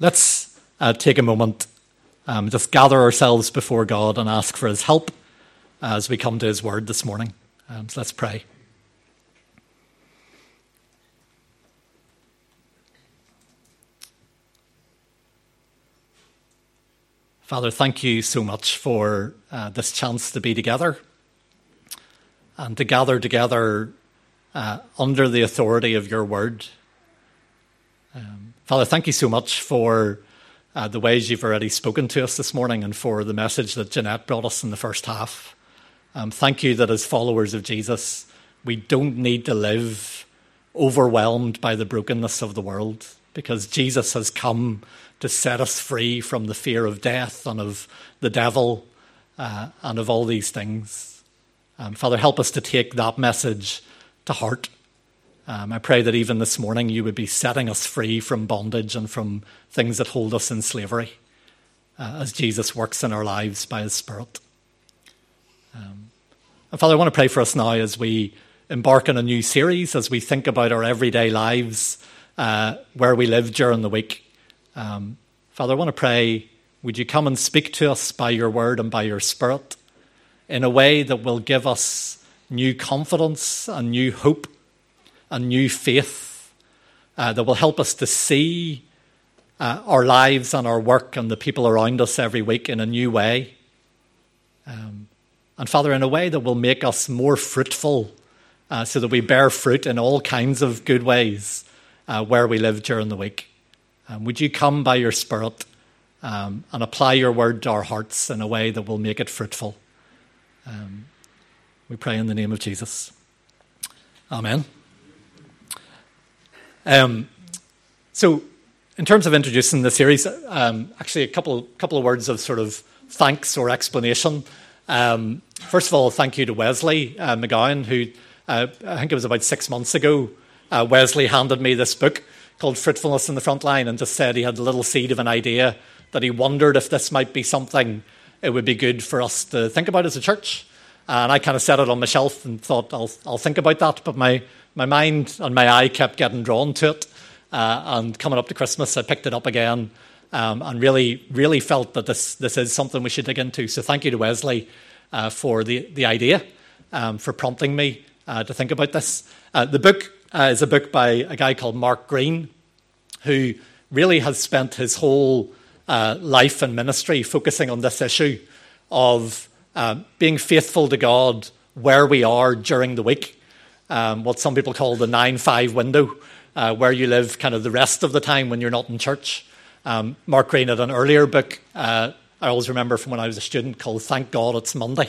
let's uh, take a moment, um, just gather ourselves before God and ask for His help as we come to His Word this morning. Um, so let's pray. Father, thank you so much for uh, this chance to be together and to gather together uh, under the authority of your word. Um, Father, thank you so much for uh, the ways you've already spoken to us this morning and for the message that Jeanette brought us in the first half. Um, thank you that as followers of Jesus, we don't need to live overwhelmed by the brokenness of the world because Jesus has come to set us free from the fear of death and of the devil uh, and of all these things. Um, Father, help us to take that message to heart. Um, I pray that even this morning you would be setting us free from bondage and from things that hold us in slavery uh, as Jesus works in our lives by his Spirit. Um, and Father, I want to pray for us now as we embark on a new series, as we think about our everyday lives, uh, where we live during the week. Um, Father, I want to pray, would you come and speak to us by your word and by your spirit in a way that will give us new confidence and new hope and new faith uh, that will help us to see uh, our lives and our work and the people around us every week in a new way. Um, and Father, in a way that will make us more fruitful uh, so that we bear fruit in all kinds of good ways uh, where we live during the week. Um, would you come by your Spirit um, and apply your word to our hearts in a way that will make it fruitful? Um, we pray in the name of Jesus. Amen. Um, so, in terms of introducing the series, um, actually, a couple couple of words of sort of thanks or explanation. Um, first of all, thank you to Wesley uh, McGowan, who uh, I think it was about six months ago. Uh, Wesley handed me this book called Fruitfulness in the Front Line and just said he had a little seed of an idea that he wondered if this might be something it would be good for us to think about as a church. And I kind of set it on my shelf and thought, I'll, I'll think about that. But my, my mind and my eye kept getting drawn to it. Uh, and coming up to Christmas, I picked it up again um, and really, really felt that this, this is something we should dig into. So thank you to Wesley uh, for the, the idea, um, for prompting me uh, to think about this. Uh, the book uh, is a book by a guy called Mark Greene, who really has spent his whole uh, life and ministry focusing on this issue of uh, being faithful to God where we are during the week, um, what some people call the 9 5 window, uh, where you live kind of the rest of the time when you're not in church. Um, Mark Greene had an earlier book, uh, I always remember from when I was a student, called Thank God It's Monday,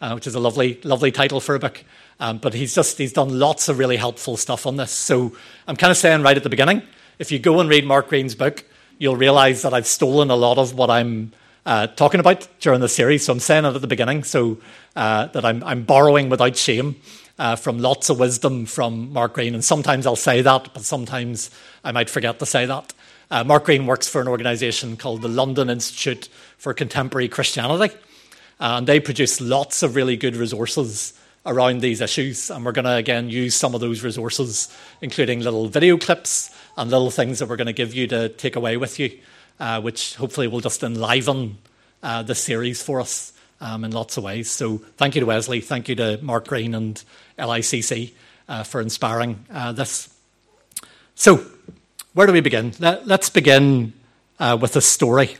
uh, which is a lovely, lovely title for a book. Um, but he's just he's done lots of really helpful stuff on this. So I'm kind of saying right at the beginning, if you go and read Mark Greene's book, you'll realize that I've stolen a lot of what I'm uh, talking about during the series. So I'm saying it at the beginning, so uh, that I'm, I'm, borrowing without shame uh, from lots of wisdom from Mark Greene. And sometimes I'll say that, but sometimes I might forget to say that. Uh, Mark Greene works for an organisation called the London Institute for Contemporary Christianity, and they produce lots of really good resources around these issues. And we're going to again use some of those resources, including little video clips and little things that we're going to give you to take away with you uh, which hopefully will just enliven uh, the series for us um, in lots of ways. So thank you to Wesley, thank you to Mark Greene and LICC uh, for inspiring uh, this. So, where do we begin? Let, us begin uh, with a story.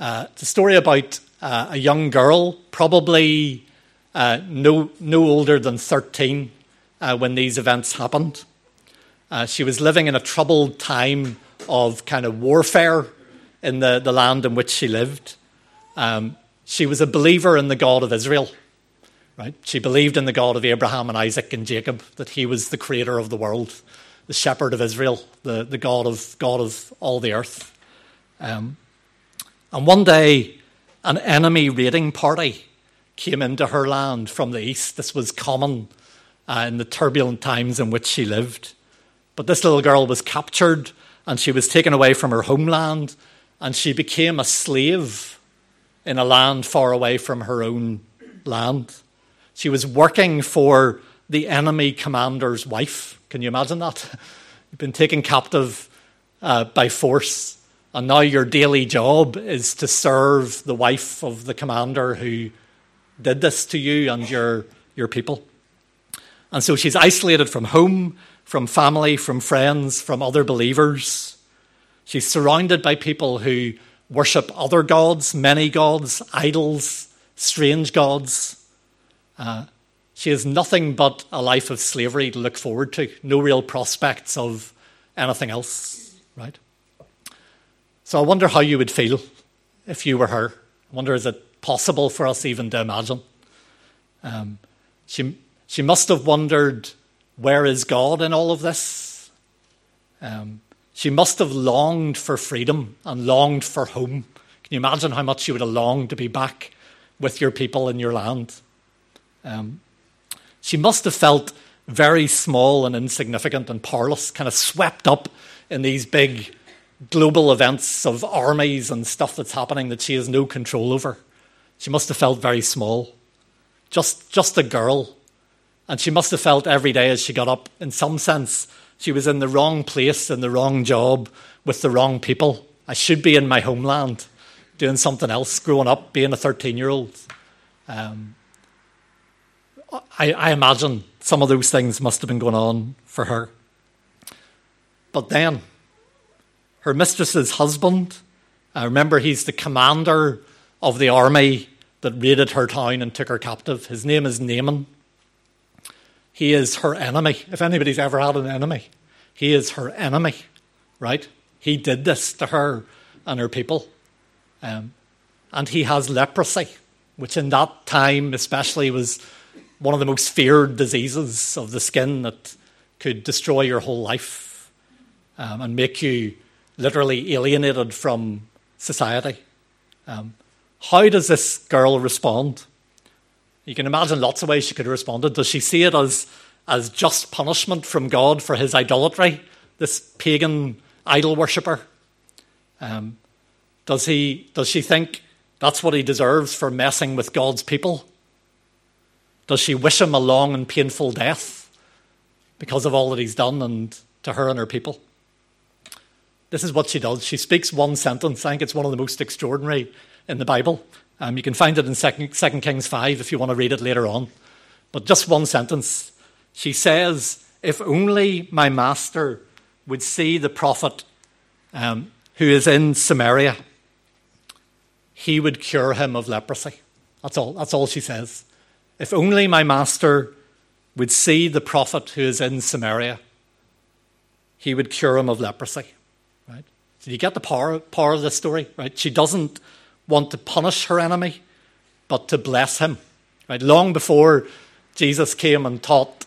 Uh, it's a story about a young girl, probably no, no older than 13 when these events happened. she was living in a troubled time of kind of warfare in the, the land in which she lived. Um, she was a believer in the God of Israel, right? She believed in the God of Abraham and Isaac and Jacob, that he was the creator of the world, the shepherd of Israel, the, the God, of, God of all the earth. Um, and one day, an enemy raiding party came into her land from the east. This was common uh, in the turbulent times in which she lived. But this little girl was captured and she was taken away from her homeland and she became a slave in a land far away from her own land. She was working for the enemy commander's wife. Can you imagine that? You've been taken captive uh, by force, and now your daily job is to serve the wife of the commander who did this to you and your, your people. And so she's isolated from home, from family, from friends, from other believers. She's surrounded by people who worship other gods, many gods, idols, strange gods. Uh, she has nothing but a life of slavery to look forward to, no real prospects of anything else, right? So I wonder how you would feel if you were her. I wonder is it possible for us even to imagine? Um, she, she must have wondered, where is God in all of this? Um, she must have longed for freedom and longed for home. Can you imagine how much she would have longed to be back with your people in your land? Um, she must have felt very small and insignificant and powerless, kind of swept up in these big global events of armies and stuff that's happening that she has no control over. She must have felt very small, just, just a girl. And she must have felt every day as she got up, in some sense, she was in the wrong place, in the wrong job, with the wrong people. I should be in my homeland doing something else, growing up, being a 13 year old. Um, I, I imagine some of those things must have been going on for her. But then, her mistress's husband, I remember he's the commander of the army that raided her town and took her captive. His name is Naaman. He is her enemy. If anybody's ever had an enemy, he is her enemy, right? He did this to her and her people. Um, and he has leprosy, which in that time especially was one of the most feared diseases of the skin that could destroy your whole life um, and make you literally alienated from society. Um, how does this girl respond? You can imagine lots of ways she could have responded. Does she see it as, as just punishment from God for his idolatry, this pagan idol worshipper? Um, does, he, does she think that's what he deserves for messing with God's people? Does she wish him a long and painful death because of all that he's done and to her and her people? This is what she does. She speaks one sentence. I think it's one of the most extraordinary in the Bible. Um, you can find it in 2 Kings 5 if you want to read it later on. But just one sentence. She says, If only my master would see the prophet um, who is in Samaria, he would cure him of leprosy. That's all, that's all she says. If only my master would see the prophet who is in Samaria, he would cure him of leprosy. Right? So you get the power, power of this story, right? She doesn't want to punish her enemy, but to bless him. Right? Long before Jesus came and taught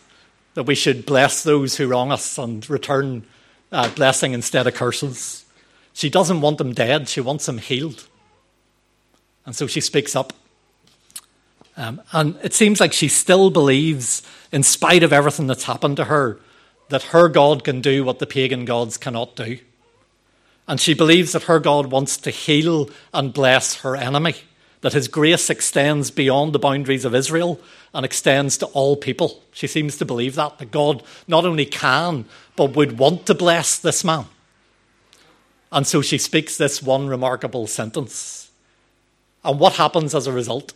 that we should bless those who wrong us and return uh, blessing instead of curses. She doesn't want them dead, she wants them healed. And so she speaks up. Um, and it seems like she still believes, in spite of everything that's happened to her, that her God can do what the pagan gods cannot do. And she believes that her God wants to heal and bless her enemy, that his grace extends beyond the boundaries of Israel and extends to all people. She seems to believe that, that God not only can, but would want to bless this man. And so she speaks this one remarkable sentence. And what happens as a result?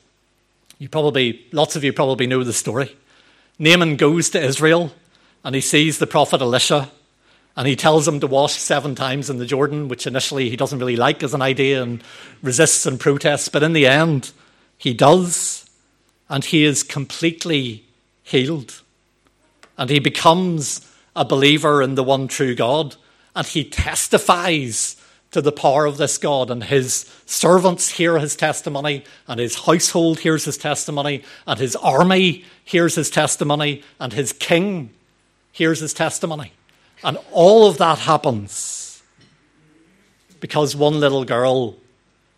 You probably, lots of you probably know the story. Naaman goes to Israel and he sees the prophet Elisha and he tells him to wash seven times in the Jordan, which initially he doesn't really like as an idea and resists and protests. But in the end, he does. And he is completely healed. And he becomes a believer in the one true God. And he testifies to the power of this God. And his servants hear his testimony, and his household hears his testimony, and his army hears his testimony, and his king hears his testimony. And all of that happens because one little girl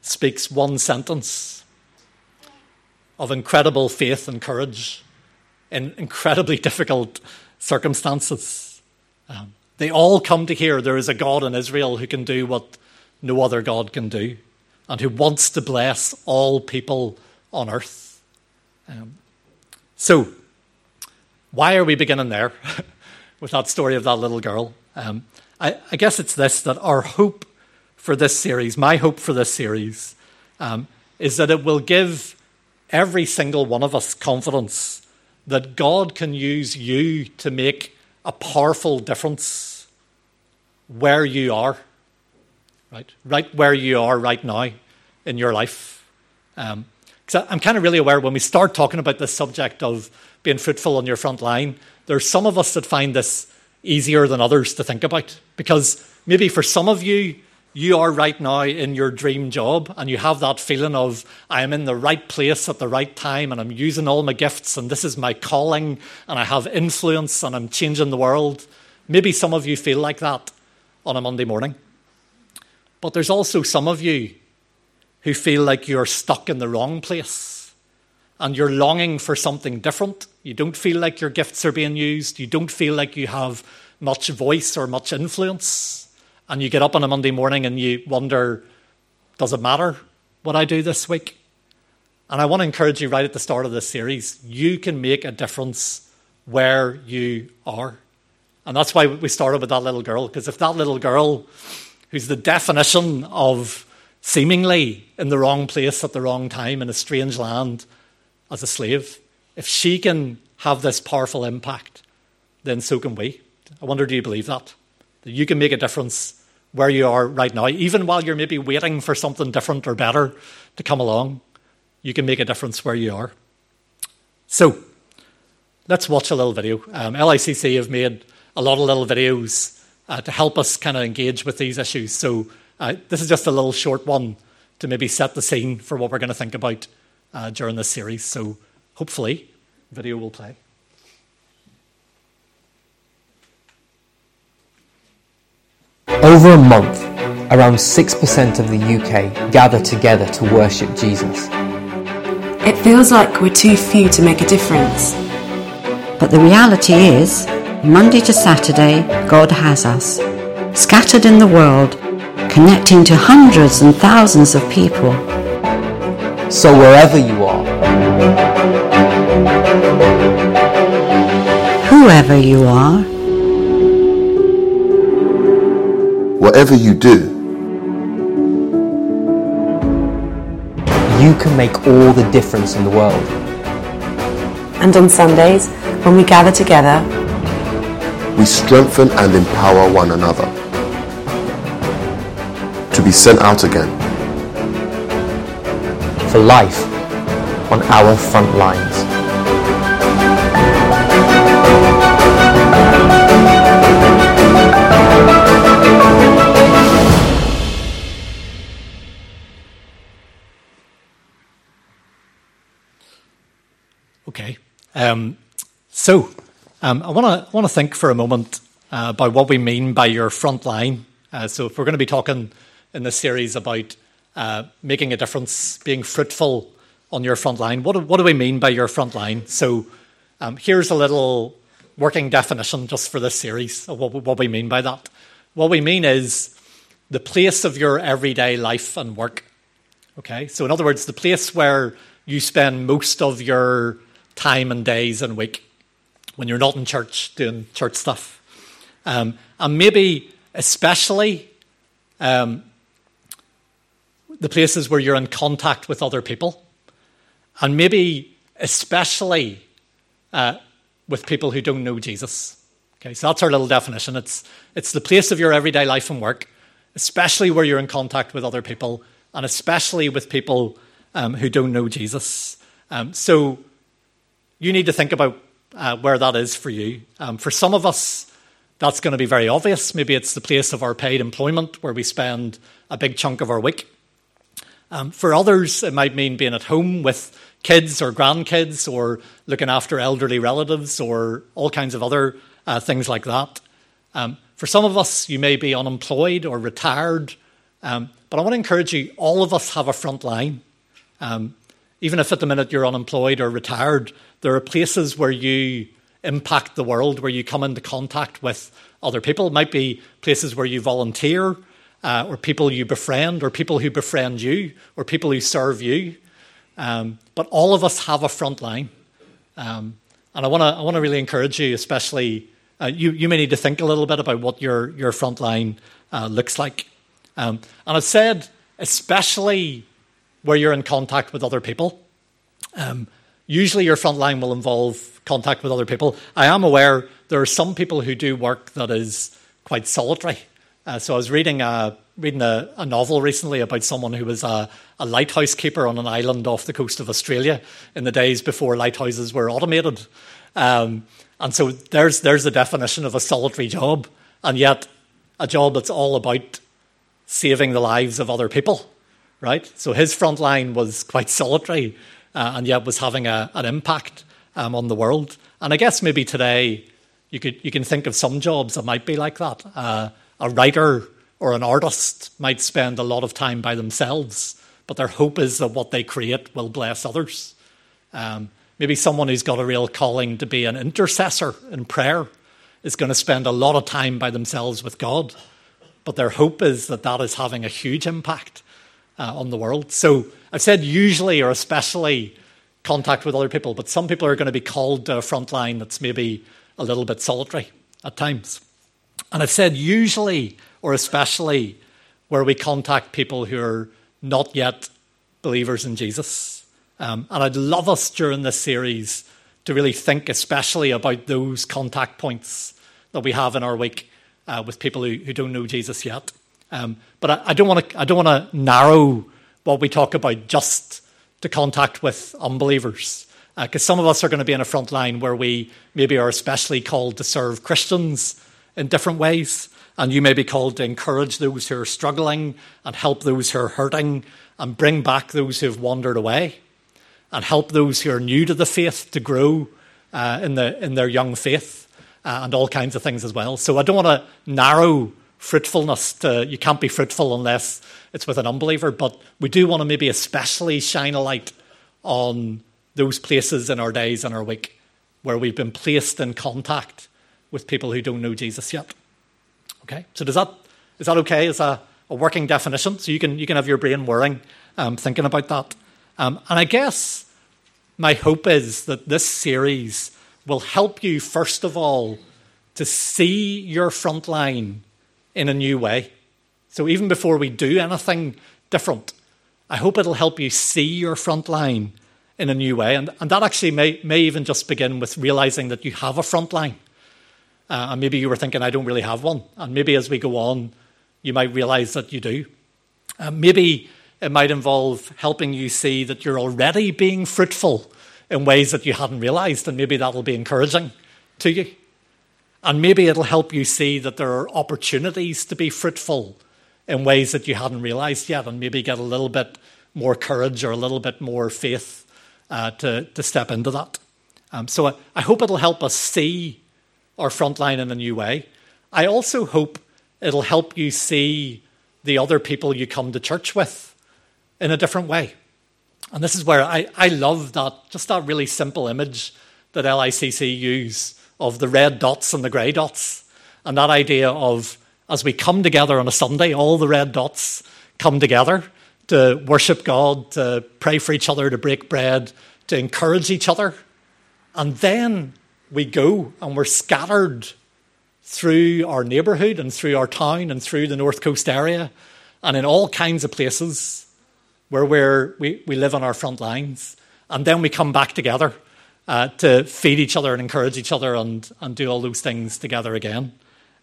speaks one sentence of incredible faith and courage in incredibly difficult circumstances. Um, they all come to hear there is a God in Israel who can do what no other God can do and who wants to bless all people on earth. Um, so, why are we beginning there? with that story of that little girl. Um, I, I, guess it's this that our hope for this series, my hope for this series, um, is that it will give every single one of us confidence that God can use you to make a powerful difference where you are, right? Right where you are right now in your life. Um, I'm kind of really aware when we start talking about this subject of being fruitful on your front line, there's some of us that find this easier than others to think about. Because maybe for some of you, you are right now in your dream job and you have that feeling of, I am in the right place at the right time and I'm using all my gifts and this is my calling and I have influence and I'm changing the world. Maybe some of you feel like that on a Monday morning. But there's also some of you who feel like you're stuck in the wrong place and you're longing for something different. You don't feel like your gifts are being used. You don't feel like you have much voice or much influence. And you get up on a Monday morning and you wonder, does it matter what I do this week? And I want to encourage you right at the start of this series you can make a difference where you are. And that's why we started with that little girl, because if that little girl, who's the definition of seemingly in the wrong place at the wrong time in a strange land as a slave, if she can have this powerful impact, then so can we. I wonder, do you believe that? That you can make a difference where you are right now, even while you're maybe waiting for something different or better to come along, you can make a difference where you are. So, let's watch a little video. Um, LICC have made a lot of little videos uh, to help us kind of engage with these issues. So, uh, this is just a little short one to maybe set the scene for what we're going to think about uh, during this series. So hopefully, video will play. Over a month, around 6% of the UK gather together to worship Jesus. It feels like we're too few to make a difference. But the reality is, Monday to Saturday, God has us, scattered in the world connecting to hundreds and thousands of people. So wherever you are, whoever you are, whatever you do, you can make all the difference in the world. And on Sundays, when we gather together, we strengthen and empower one another to be sent out again. For life on our front lines. Okay. Um, so, um, I want to want to think for a moment uh, about what we mean by your front line. Uh, so, if we're going to be talking in this series about uh, making a difference, being fruitful on your front line. What do, what do we mean by your front line? So um, here's a little working definition just for this series of what, what we mean by that. What we mean is the place of your everyday life and work. Okay, so in other words, the place where you spend most of your time and days and week when you're not in church doing church stuff. Um, and maybe especially um, the places where you're in contact with other people, and maybe especially uh, with people who don't know Jesus. Okay, so that's our little definition. It's, it's the place of your everyday life and work, especially where you're in contact with other people, and especially with people um, who don't know Jesus. Um, so you need to think about uh, where that is for you. Um, for some of us, that's going to be very obvious. Maybe it's the place of our paid employment where we spend a big chunk of our week. Um, for others, it might mean being at home with kids or grandkids or looking after elderly relatives or all kinds of other uh, things like that. Um, for some of us, you may be unemployed or retired, um, but I want to encourage you all of us have a front line. Um, even if at the minute you're unemployed or retired, there are places where you impact the world, where you come into contact with other people. It might be places where you volunteer uh, or people you befriend, or people who befriend you, or people who serve you. Um, but all of us have a front line. Um, and I want to I wanna really encourage you, especially uh, you, you may need to think a little bit about what your, your front line uh, looks like. Um, and I've said, especially where you're in contact with other people. Um, usually, your front line will involve contact with other people. I am aware there are some people who do work that is quite solitary. Uh, so I was reading a reading a, a, novel recently about someone who was a, a, lighthouse keeper on an island off the coast of Australia in the days before lighthouses were automated. Um, and so there's there's the definition of a solitary job, and yet a job that's all about saving the lives of other people, right? So his front line was quite solitary, uh, and yet was having a, an impact um, on the world. And I guess maybe today you could you can think of some jobs that might be like that. Uh, a writer or an artist might spend a lot of time by themselves, but their hope is that what they create will bless others. Um, maybe someone who's got a real calling to be an intercessor in prayer is going to spend a lot of time by themselves with God, but their hope is that that is having a huge impact uh, on the world. So I've said usually or especially contact with other people, but some people are going to be called to a front line that's maybe a little bit solitary at times. And I've said usually or especially where we contact people who are not yet believers in Jesus. Um, and I'd love us during this series to really think especially about those contact points that we have in our week uh, with people who, who, don't know Jesus yet. Um, but I, I don't want to narrow what we talk about just to contact with unbelievers because uh, some of us are going to be in a front line where we maybe are especially called to serve Christians in different ways. And you may be called to encourage those who are struggling and help those who are hurting and bring back those who have wandered away and help those who are new to the faith to grow uh, in, the, in their young faith uh, and all kinds of things as well. So I don't want to narrow fruitfulness to you can't be fruitful unless it's with an unbeliever, but we do want to maybe especially shine a light on those places in our days and our week where we've been placed in contact with people who don't know Jesus yet. Okay, so does that is that okay? Is a, a working definition? So you can you can have your brain whirring, um, thinking about that. Um, and I guess my hope is that this series will help you first of all to see your front line in a new way. So even before we do anything different, I hope it'll help you see your front line in a new way. And, and that actually may, may even just begin with realizing that you have a front line. Uh, and maybe you were thinking, I don't really have one. And maybe as we go on, you might realize that you do. Uh, maybe it might involve helping you see that you're already being fruitful in ways that you hadn't realized, and maybe that'll be encouraging to you. And maybe it'll help you see that there are opportunities to be fruitful in ways that you hadn't realized yet, and maybe get a little bit more courage or a little bit more faith uh, to, to step into that. Um, so I, I hope it'll help us see our Frontline in a new way. I also hope it'll help you see the other people you come to church with in a different way. And this is where I, I love that, just that really simple image that LICC use of the red dots and the grey dots. And that idea of as we come together on a Sunday, all the red dots come together to worship God, to pray for each other, to break bread, to encourage each other. And then we go and we're scattered through our neighbourhood and through our town and through the North Coast area and in all kinds of places where we, we live on our front lines. And then we come back together uh, to feed each other and encourage each other and, and do all those things together again.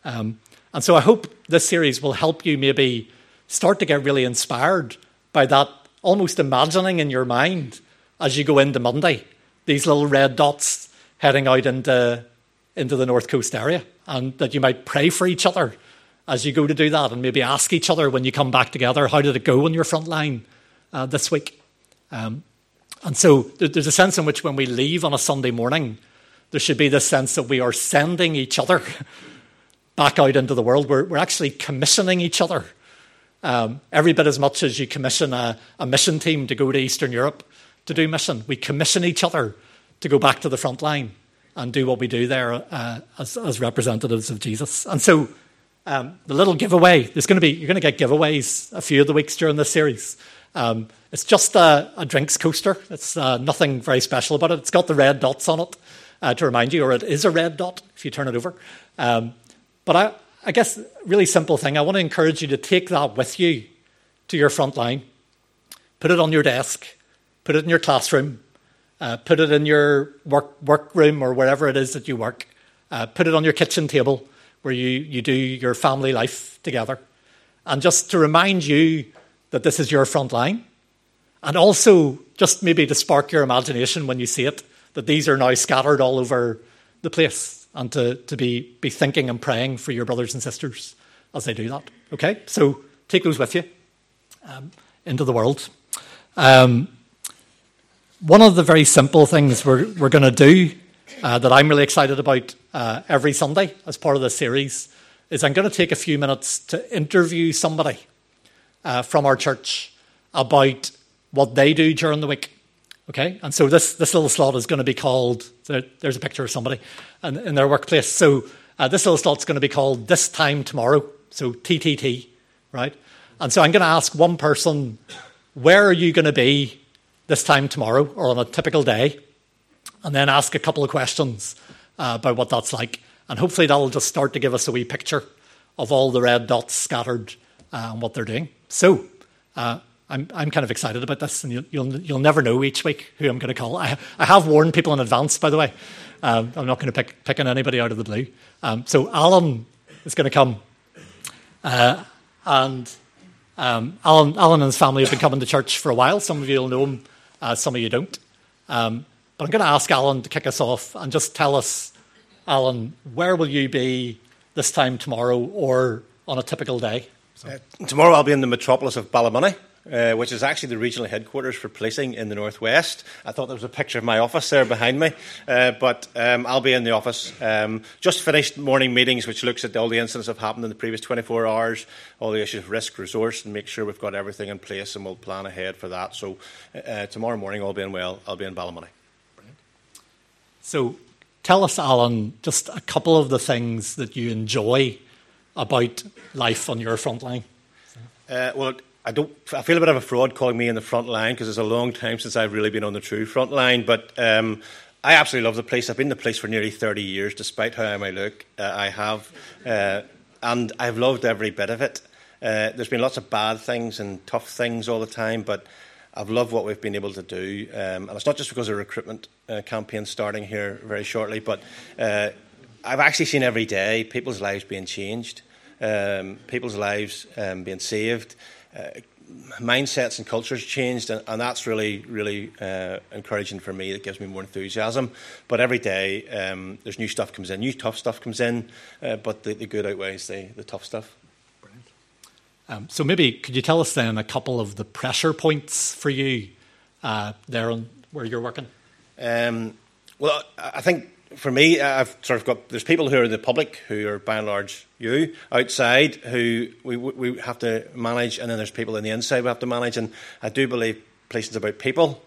Um, and so I hope this series will help you maybe start to get really inspired by that, almost imagining in your mind as you go into Monday, these little red dots heading out into, into the North Coast area, and that you might pray for each other as you go to do that, and maybe ask each other when you come back together, how did it go on your front line uh, this week? Um, and so there's a sense in which when we leave on a Sunday morning, there should be this sense that we are sending each other back out into the world. We're, we're actually commissioning each other. Um, every bit as much as you commission a, a mission team to go to Eastern Europe to do mission, we commission each other to go back to the front line and do what we do there uh, as, as, representatives of Jesus. And so, um, the little giveaway, there's going to be, you're going to get giveaways a few of the weeks during this series. Um, it's just a, a, drinks coaster. It's uh, nothing very special about it. It's got the red dots on it. uh, to remind you, or it is a red dot if you turn it over. Um, but I, I guess, really simple thing. I want to encourage you to take that with you to your front line. Put it on your desk, put it in your classroom, uh, put it in your work, work room or wherever it is that you work. Uh, put it on your kitchen table where you, you do your family life together. And just to remind you that this is your front line. And also, just maybe to spark your imagination when you see it, that these are now scattered all over the place and to, to be, be thinking and praying for your brothers and sisters as they do that. Okay? So take those with you um, into the world. Um, one of the very simple things we're, we're going to do uh, that I'm really excited about uh, every Sunday as part of this series is I'm going to take a few minutes to interview somebody uh, from our church about what they do during the week. Okay, and so this, this little slot is going to be called. There, there's a picture of somebody in, in their workplace. So uh, this little slot is going to be called this time tomorrow. So TTT, right? And so I'm going to ask one person, where are you going to be this time tomorrow or on a typical day? And then ask a couple of questions uh, about what that's like. And hopefully that'll just start to give us a wee picture of all the red dots scattered uh, and what they're doing. So uh, I'm, I'm kind of excited about this, and you'll, you'll, you'll never know each week who I'm going to call. I, I have warned people in advance, by the way. Um, I'm not going to pick, pick on anybody out of the blue. Um, so Alan is going to come. Uh, and um, Alan, Alan and his family have been coming to church for a while. Some of you will know him, uh, some of you don't. Um, but I'm going to ask Alan to kick us off and just tell us, Alan, where will you be this time tomorrow or on a typical day? So. Uh, tomorrow I'll be in the metropolis of Ballymoney uh, which is actually the regional headquarters for policing in the northwest. I thought there was a picture of my office there behind me, uh, but um, I'll be in the office. Um, just finished morning meetings, which looks at all the incidents that have happened in the previous 24 hours, all the issues of risk, resource, and make sure we've got everything in place, and we'll plan ahead for that. So uh, tomorrow morning, all being well, I'll be in Ballymoney. So tell us, Alan, just a couple of the things that you enjoy about life on your front line. Uh, well, I don't. I feel a bit of a fraud calling me in the front line because it's a long time since I've really been on the true front line. But um, I absolutely love the place. I've been the place for nearly 30 years, despite how I may look. Uh, I have, uh, and I've loved every bit of it. Uh, there's been lots of bad things and tough things all the time, but I've loved what we've been able to do. Um, and it's not just because of recruitment uh, campaign starting here very shortly, but uh, I've actually seen every day people's lives being changed, um, people's lives um, being saved mindsets and cultures changed, and, and that's really, really uh, encouraging for me. It gives me more enthusiasm. But every day, um, there's new stuff comes in, new tough stuff comes in, uh, but the, the, good outweighs the, the tough stuff. Um, so maybe could you tell us then a couple of the pressure points for you uh, there on where you're working? Um, well, I think for me, I've sort of got there's people who are the public who are by and large you outside who we we have to manage, and then there's people in the inside we have to manage. And I do believe policing is about people,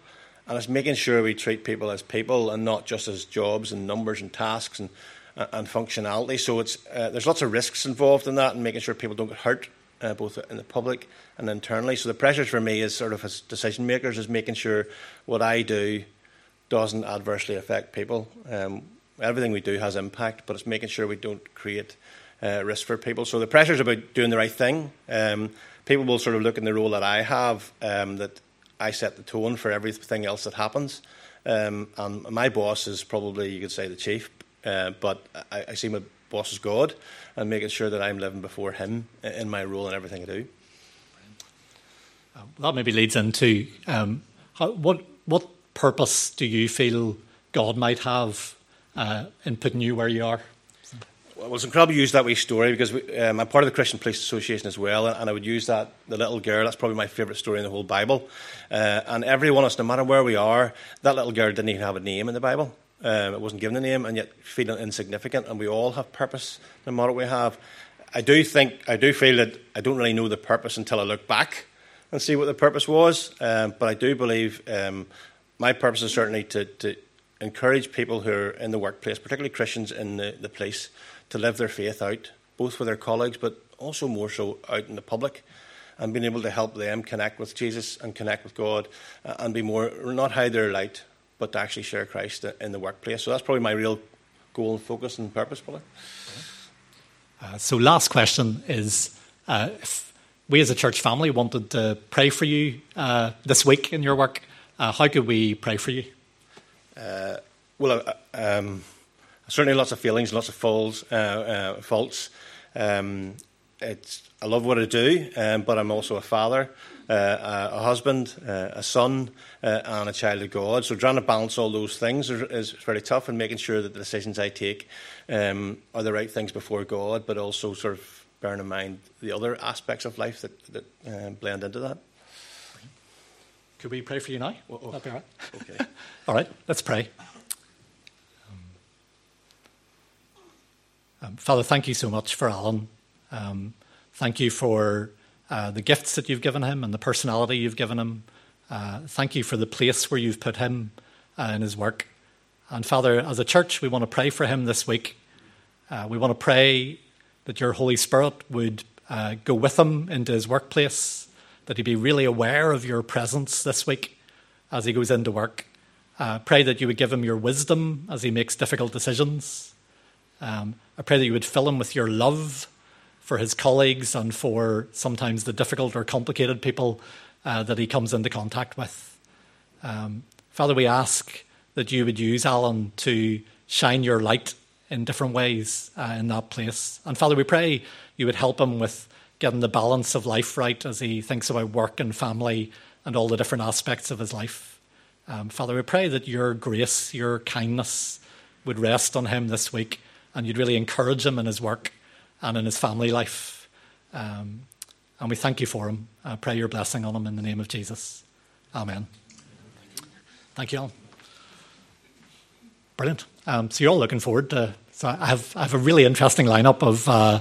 and it's making sure we treat people as people and not just as jobs and numbers and tasks and and functionality. So it's uh, there's lots of risks involved in that, and making sure people don't get hurt. Uh, both in the public and internally. So the pressures for me is sort of as decision makers is making sure what I do doesn't adversely affect people. Um, everything we do has impact, but it's making sure we don't create uh, risk for people. So the pressure is about doing the right thing. Um, people will sort of look in the role that I have, um, that I set the tone for everything else that happens. Um, and my boss is probably, you could say, the chief, uh, but I, I, see my boss as God and making sure that I'm living before him in my role and everything I do. Uh, that maybe leads into um, how, what, what purpose do you feel God might have uh, in putting you where you are? Well, it's incredible to use that wee story because we, um, I'm part of the Christian Police Association as well, and I would use that the little girl. That's probably my favourite story in the whole Bible. Uh, and every one of us, no matter where we are, that little girl didn't even have a name in the Bible. Um, it wasn't given a name, and yet feeling insignificant. And we all have purpose, no matter what we have. I do think, I do feel that I don't really know the purpose until I look back and see what the purpose was. Um, but I do believe um, my purpose is certainly to, to encourage people who are in the workplace, particularly Christians in the, the police, to live their faith out, both with their colleagues, but also more so out in the public, and being able to help them connect with Jesus and connect with God, uh, and be more not hide their light, but to actually share Christ in the workplace. So that's probably my real goal and focus and purpose, probably. Uh, so, last question is uh, if we as a church family wanted to pray for you uh, this week in your work, uh, how could we pray for you? Uh, well, uh, um, certainly lots of feelings, lots of faults. faults. Um, it's, I love what I do, um, but I'm also a father, uh, a husband, uh, a son, uh, and a child of God. So trying to balance all those things is, is very tough, and making sure that the decisions I take um, are the right things before God, but also sort of bearing in mind the other aspects of life that, that uh, blend into that. Could we pray for you now? Oh, oh. That'd be all right. Okay. all right, let's pray. Um, Father, thank you so much for Alan. Um, thank you for uh, the gifts that you've given him and the personality you've given him. Uh, thank you for the place where you've put him uh, in his work. And Father, as a church, we want to pray for him this week. Uh, we want to pray that your Holy Spirit would uh, go with him into his workplace, that he'd be really aware of your presence this week as he goes into work. Uh, pray that you would give him your wisdom as he makes difficult decisions. Um, I pray that you would fill him with your love for his colleagues and for sometimes the difficult or complicated people uh, that he comes into contact with. Um, Father, we ask that you would use Alan to shine your light in different ways uh, in that place. And Father, we pray you would help him with getting the balance of life right as he thinks about work and family and all the different aspects of his life. Um, Father, we pray that your grace, your kindness would rest on him this week and you'd really encourage him in his work and in his family life. Um, and we thank you for him. I pray your blessing on him in the name of Jesus. Amen. Thank you all. Brilliant. Um, so you're all looking forward to. So I have I have a really interesting lineup of uh,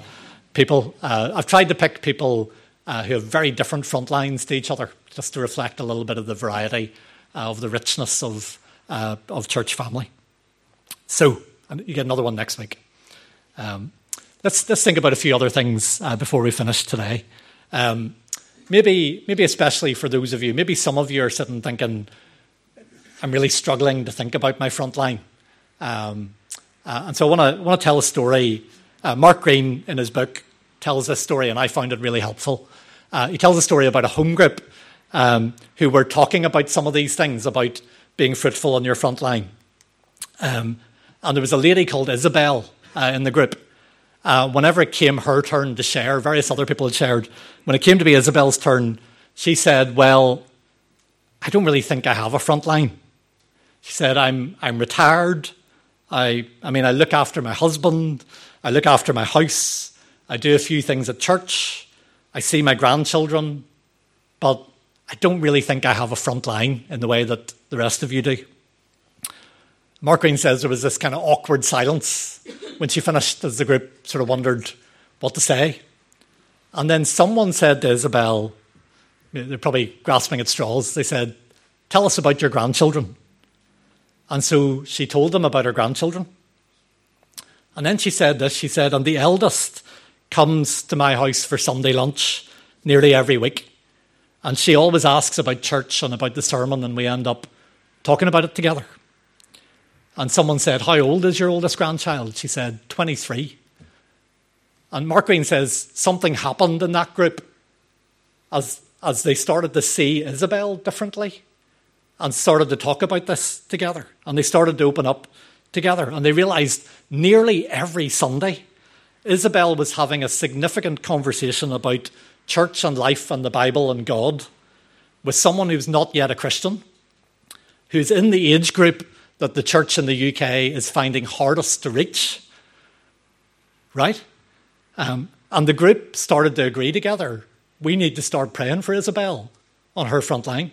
people. Uh, I've tried to pick people uh, who have very different front lines to each other, just to reflect a little bit of the variety uh, of the richness of uh, of church family. So you get another one next week. Um, let's let's think about a few other things uh, before we finish today. Um, maybe maybe especially for those of you, maybe some of you are sitting thinking, I'm really struggling to think about my front line. Um, uh, and so I want to want to tell a story. Uh, Mark Greene, in his book, tells this story, and I found it really helpful. Uh, he tells a story about a home group um, who were talking about some of these things about being fruitful on your front line. Um, and there was a lady called Isabel uh, in the group. Uh, whenever it came her turn to share, various other people had shared. When it came to be Isabel's turn, she said, "Well, I don't really think I have a front line." She said, "I'm I'm retired. I, I mean, I look after my husband, I look after my house, I do a few things at church, I see my grandchildren, but I don't really think I have a front line in the way that the rest of you do. Mark Greene says there was this kind of awkward silence when she finished as the group sort of wondered what to say. And then someone said to Isabel, they're probably grasping at straws, they said, Tell us about your grandchildren. And so she told them about her grandchildren. And then she said this she said, And the eldest comes to my house for Sunday lunch nearly every week. And she always asks about church and about the sermon, and we end up talking about it together. And someone said, How old is your oldest grandchild? She said, 23. And Mark Greene says, Something happened in that group as, as they started to see Isabel differently and started to talk about this together. And they started to open up together. And they realized nearly every Sunday, Isabel was having a significant conversation about church and life and the Bible and God with someone who's not yet a Christian, who's in the age group that the church in the UK is finding hardest to reach. Right? Um, and the group started to agree together we need to start praying for Isabel on her front line.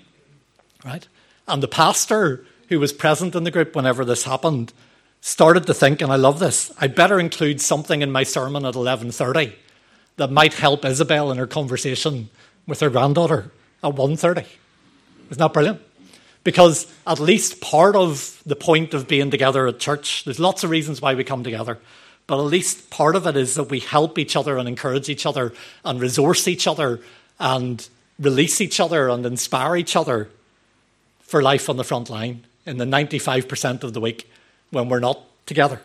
Right? And the pastor who was present in the group whenever this happened started to think, and I love this, I better include something in my sermon at 11.30 that might help Isabel in her conversation with her granddaughter at 1.30. Isn't that brilliant? Because at least part of the point of being together at church, there's lots of reasons why we come together, but at least part of it is that we help each other and encourage each other and resource each other and release each other and inspire each other for life on the front line in the 95% of the week when we're not together.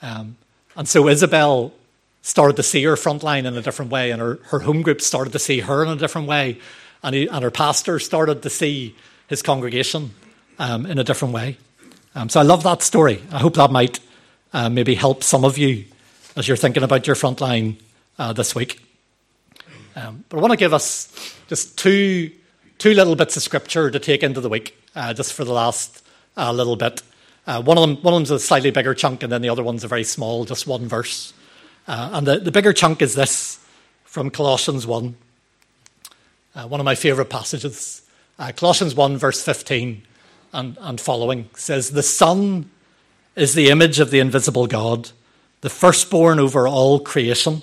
Um, and so Isabel started to see her frontline in a different way, and her, her home group started to see her in a different way, and, he, and her pastor started to see his congregation um, in a different way. Um, so I love that story. I hope that might uh, maybe help some of you as you're thinking about your frontline uh, this week. Um, but I want to give us just two, two little bits of scripture to take into the week, uh, just for the last uh, little bit. Uh, one of them, one of them's a slightly bigger chunk, and then the other one's a very small, just one verse. Uh, and the, the bigger chunk is this from Colossians 1, uh, one of my favourite passages. Uh, Colossians 1, verse 15 and, and following says, The Son is the image of the invisible God, the firstborn over all creation.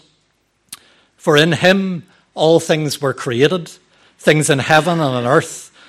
For in him all things were created, things in heaven and on earth,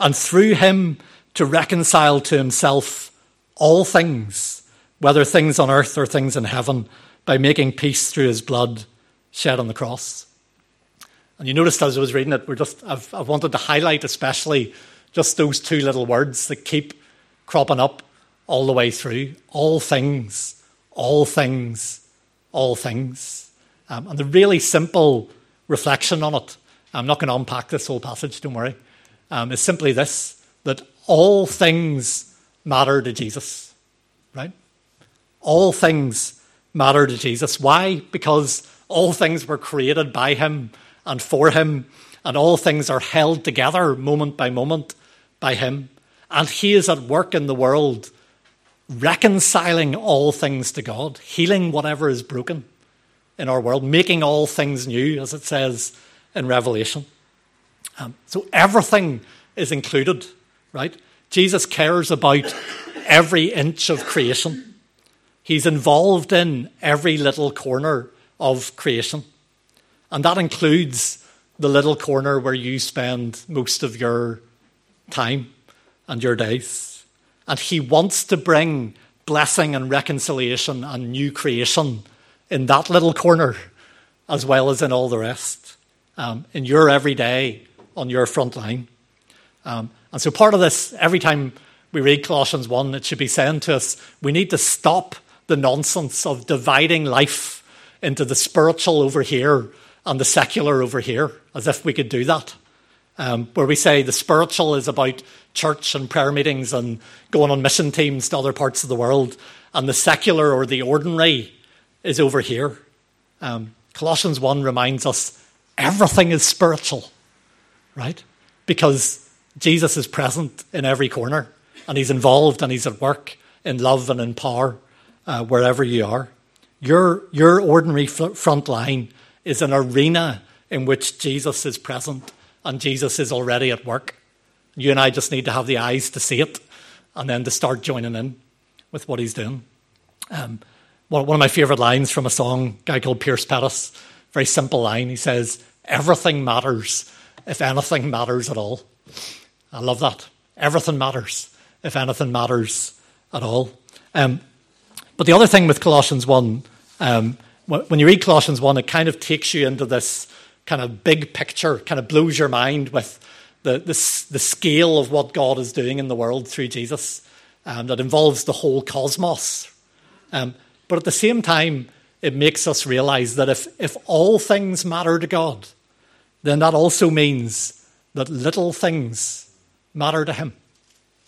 and through him to reconcile to himself all things, whether things on earth or things in heaven by making peace through his blood shed on the cross. And you noticed as I was reading it, we're just, I've, I've wanted to highlight especially just those two little words that keep cropping up all the way through. All things, all things, all things. Um, and the really simple reflection on it, I'm not going to unpack this whole passage, don't worry, um, is simply this that all things matter to Jesus, right? All things matter to Jesus. Why? Because all things were created by him and for him, and all things are held together moment by moment by him. And he is at work in the world, reconciling all things to God, healing whatever is broken in our world, making all things new, as it says in Revelation. Um, so everything is included, right? Jesus cares about every inch of creation. He's involved in every little corner of creation. And that includes the little corner where you spend most of your time and your days. And He wants to bring blessing and reconciliation and new creation in that little corner as well as in all the rest, um, in your everyday, on your front line. Um, and so, part of this, every time we read Colossians 1, it should be saying to us, we need to stop the nonsense of dividing life into the spiritual over here and the secular over here, as if we could do that. Um, where we say the spiritual is about church and prayer meetings and going on mission teams to other parts of the world, and the secular or the ordinary is over here. Um, Colossians 1 reminds us everything is spiritual, right? Because Jesus is present in every corner, and he's involved and he's at work in love and in power uh, wherever you are. Your, your ordinary front line is an arena in which Jesus is present and Jesus is already at work. You and I just need to have the eyes to see it and then to start joining in with what he's doing. Um, one, one of my favourite lines from a song, a guy called Pierce Pettis, very simple line. He says, Everything matters if anything matters at all. I love that. Everything matters if anything matters at all. Um, but the other thing with Colossians 1, um, when you read Colossians 1, it kind of takes you into this kind of big picture, kind of blows your mind with the, the, the scale of what God is doing in the world through Jesus um, that involves the whole cosmos. Um, but at the same time, it makes us realize that if, if all things matter to God, then that also means that little things matter to Him.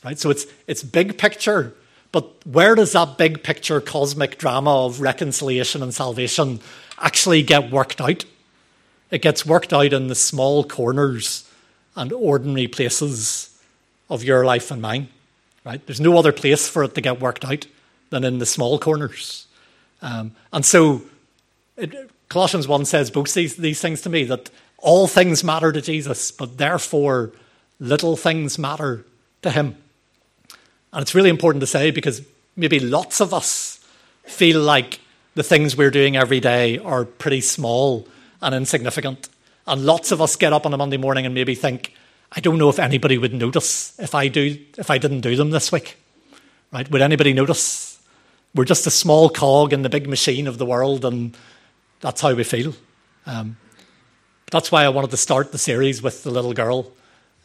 Right? So it's, it's big picture, but where does that big picture cosmic drama of reconciliation and salvation actually get worked out? It gets worked out in the small corners and ordinary places of your life and mine. Right? There's no other place for it to get worked out than in the small corners. Um, and so it, Colossians 1 says both these, these things to me that all things matter to Jesus, but therefore little things matter to him. And it's really important to say because maybe lots of us feel like the things we're doing every day are pretty small and insignificant. And lots of us get up on a Monday morning and maybe think, I don't know if anybody would notice if I do if I didn't do them this week. Right? Would anybody notice? We're just a small cog in the big machine of the world, and that's how we feel. Um, that's why I wanted to start the series with the little girl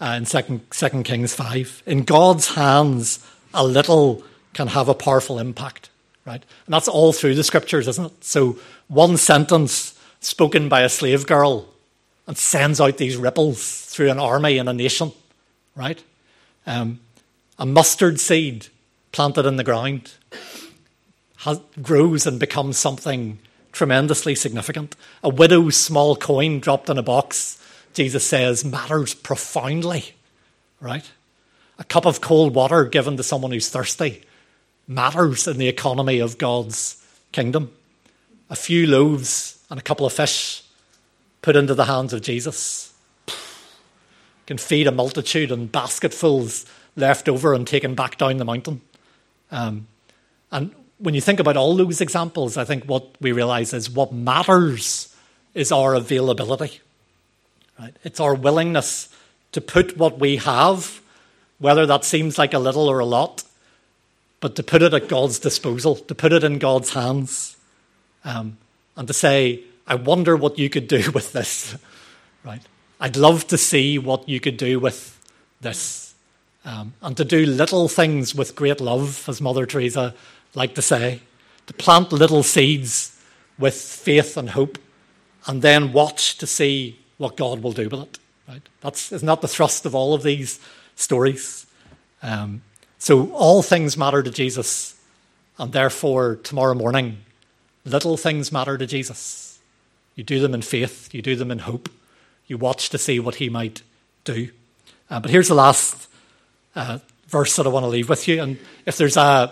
uh, in Second, Second Kings 5. In God's hands, a little can have a powerful impact, right? And that's all through the scriptures, isn't it? So one sentence spoken by a slave girl and sends out these ripples through an army and a nation, right? Um, a mustard seed planted in the ground has, grows and becomes something tremendously significant. A widow's small coin dropped in a box, Jesus says, matters profoundly, right? A cup of cold water given to someone who's thirsty matters in the economy of God's kingdom. A few loaves and a couple of fish put into the hands of Jesus can feed a multitude and basketfuls left over and taken back down the mountain. Um, and when you think about all those examples, I think what we realize is what matters is our availability. Right? It's our willingness to put what we have, whether that seems like a little or a lot, but to put it at God's disposal, to put it in God's hands, um, and to say, I wonder what you could do with this. right? I'd love to see what you could do with this. Um, and to do little things with great love, as Mother Teresa liked to say, to plant little seeds with faith and hope, and then watch to see what God will do with it. Right? That's isn't that the thrust of all of these stories? Um, so all things matter to Jesus, and therefore tomorrow morning, little things matter to Jesus. You do them in faith, you do them in hope, you watch to see what He might do. Uh, but here's the last uh, verse that I want to leave with you, and if there's a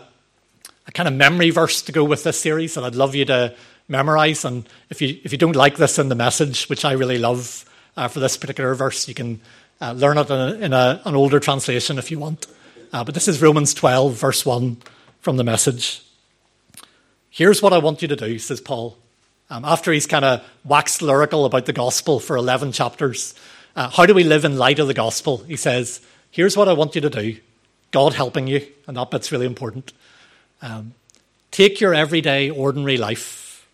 a kind of memory verse to go with this series that I'd love you to memorize. And if you, if you don't like this in the message, which I really love uh, for this particular verse, you can uh, learn it in, a, in a, an older translation if you want. Uh, but this is Romans 12, verse 1 from the message. Here's what I want you to do, says Paul. Um, after he's kind of waxed lyrical about the gospel for 11 chapters, uh, how do we live in light of the gospel? He says, Here's what I want you to do God helping you, and that bit's really important. Um, take your everyday, ordinary life,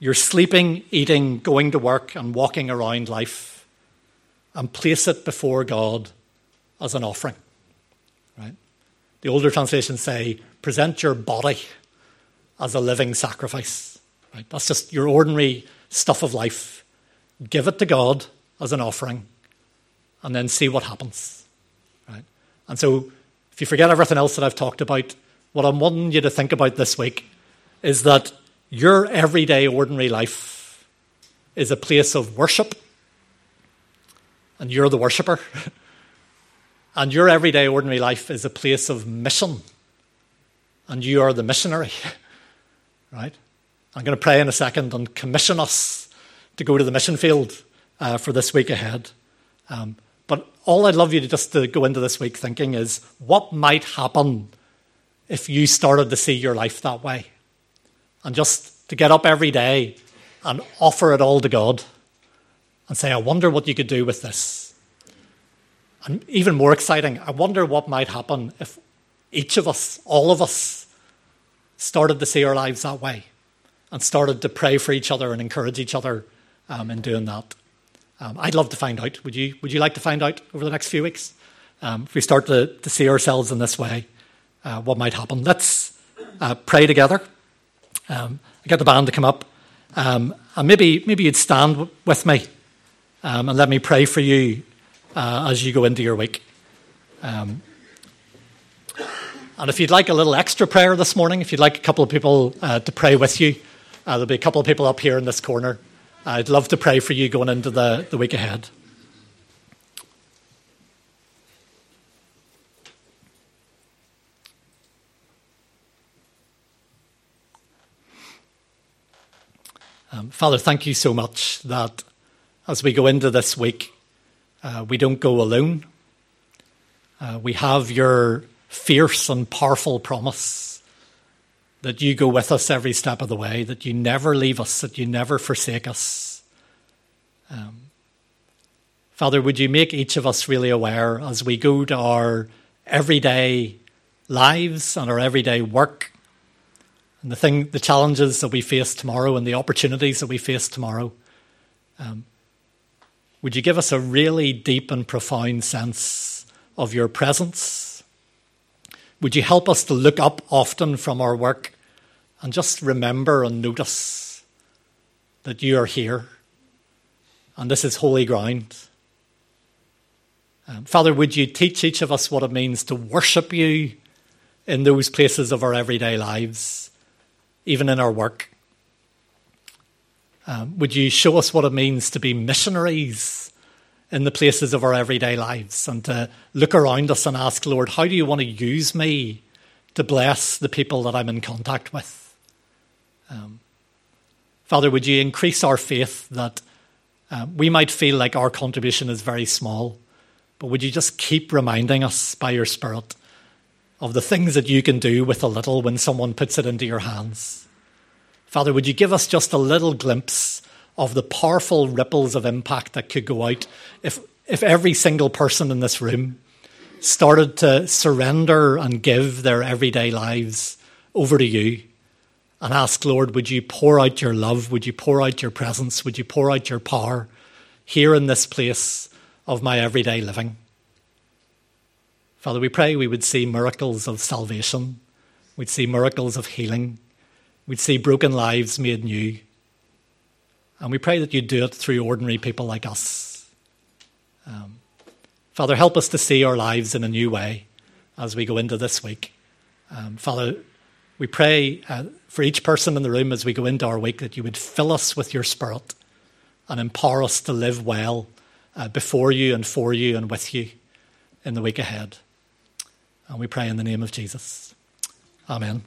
your sleeping, eating, going to work, and walking around life, and place it before God as an offering. Right? The older translations say, present your body as a living sacrifice. Right? That's just your ordinary stuff of life. Give it to God as an offering, and then see what happens. Right? And so, if you forget everything else that I've talked about, what I'm wanting you to think about this week is that your everyday, ordinary life is a place of worship, and you're the worshiper. and your everyday, ordinary life is a place of mission, and you are the missionary. right? I'm going to pray in a second and commission us to go to the mission field uh, for this week ahead. Um, but all I'd love you to just to go into this week thinking is what might happen if you started to see your life that way. And just to get up every day and offer it all to God and say, I wonder what you could do with this. And even more exciting, I wonder what might happen if each of us, all of us, started to see our lives that way and started to pray for each other and encourage each other um, in doing that. Um, I'd love to find out. Would you, would you like to find out over the next few weeks? Um, if we start to, to see ourselves in this way, uh, what might happen. Let's uh, pray together. Um, get the band to come up. Um, and maybe, maybe you'd stand w- with me um, and let me pray for you uh, as you go into your week. Um, and if you'd like a little extra prayer this morning, if you'd like a couple of people uh, to pray with you, uh, there'll be a couple of people up here in this corner. I'd love to pray for you going into the, the week ahead. Um, Father, thank you so much that as we go into this week, uh, we don't go alone. Uh, we have your fierce and powerful promise that you go with us every step of the way, that you never leave us, that you never forsake us. Um, Father, would you make each of us really aware as we go to our everyday lives and our everyday work and the thing, the challenges that we face tomorrow and the opportunities that we face tomorrow? Um, would you give us a really deep and profound sense of your presence? Would you help us to look up often from our work and just remember and notice that you are here and this is holy ground? Um, Father, would you teach each of us what it means to worship you in those places of our everyday lives, even in our work? Um, would you show us what it means to be missionaries in the places of our everyday lives and to look around us and ask, Lord, how do you want to use me to bless the people that I'm in contact with? Um, Father, would you increase our faith that uh, we might feel like our contribution is very small, but would you just keep reminding us by your Spirit of the things that you can do with a little when someone puts it into your hands? Father, would you give us just a little glimpse of the powerful ripples of impact that could go out if, if every single person in this room started to surrender and give their everyday lives over to you and ask, Lord, would you pour out your love? Would you pour out your presence? Would you pour out your power here in this place of my everyday living? Father, we pray we would see miracles of salvation, we'd see miracles of healing We'd see broken lives made new. And we pray that you do it through ordinary people like us. Um, Father, help us to see our lives in a new way as we go into this week. Um, Father, we pray uh, for each person in the room as we go into our week that you would fill us with your spirit and empower us to live well uh, before you and for you and with you in the week ahead. And we pray in the name of Jesus. Amen.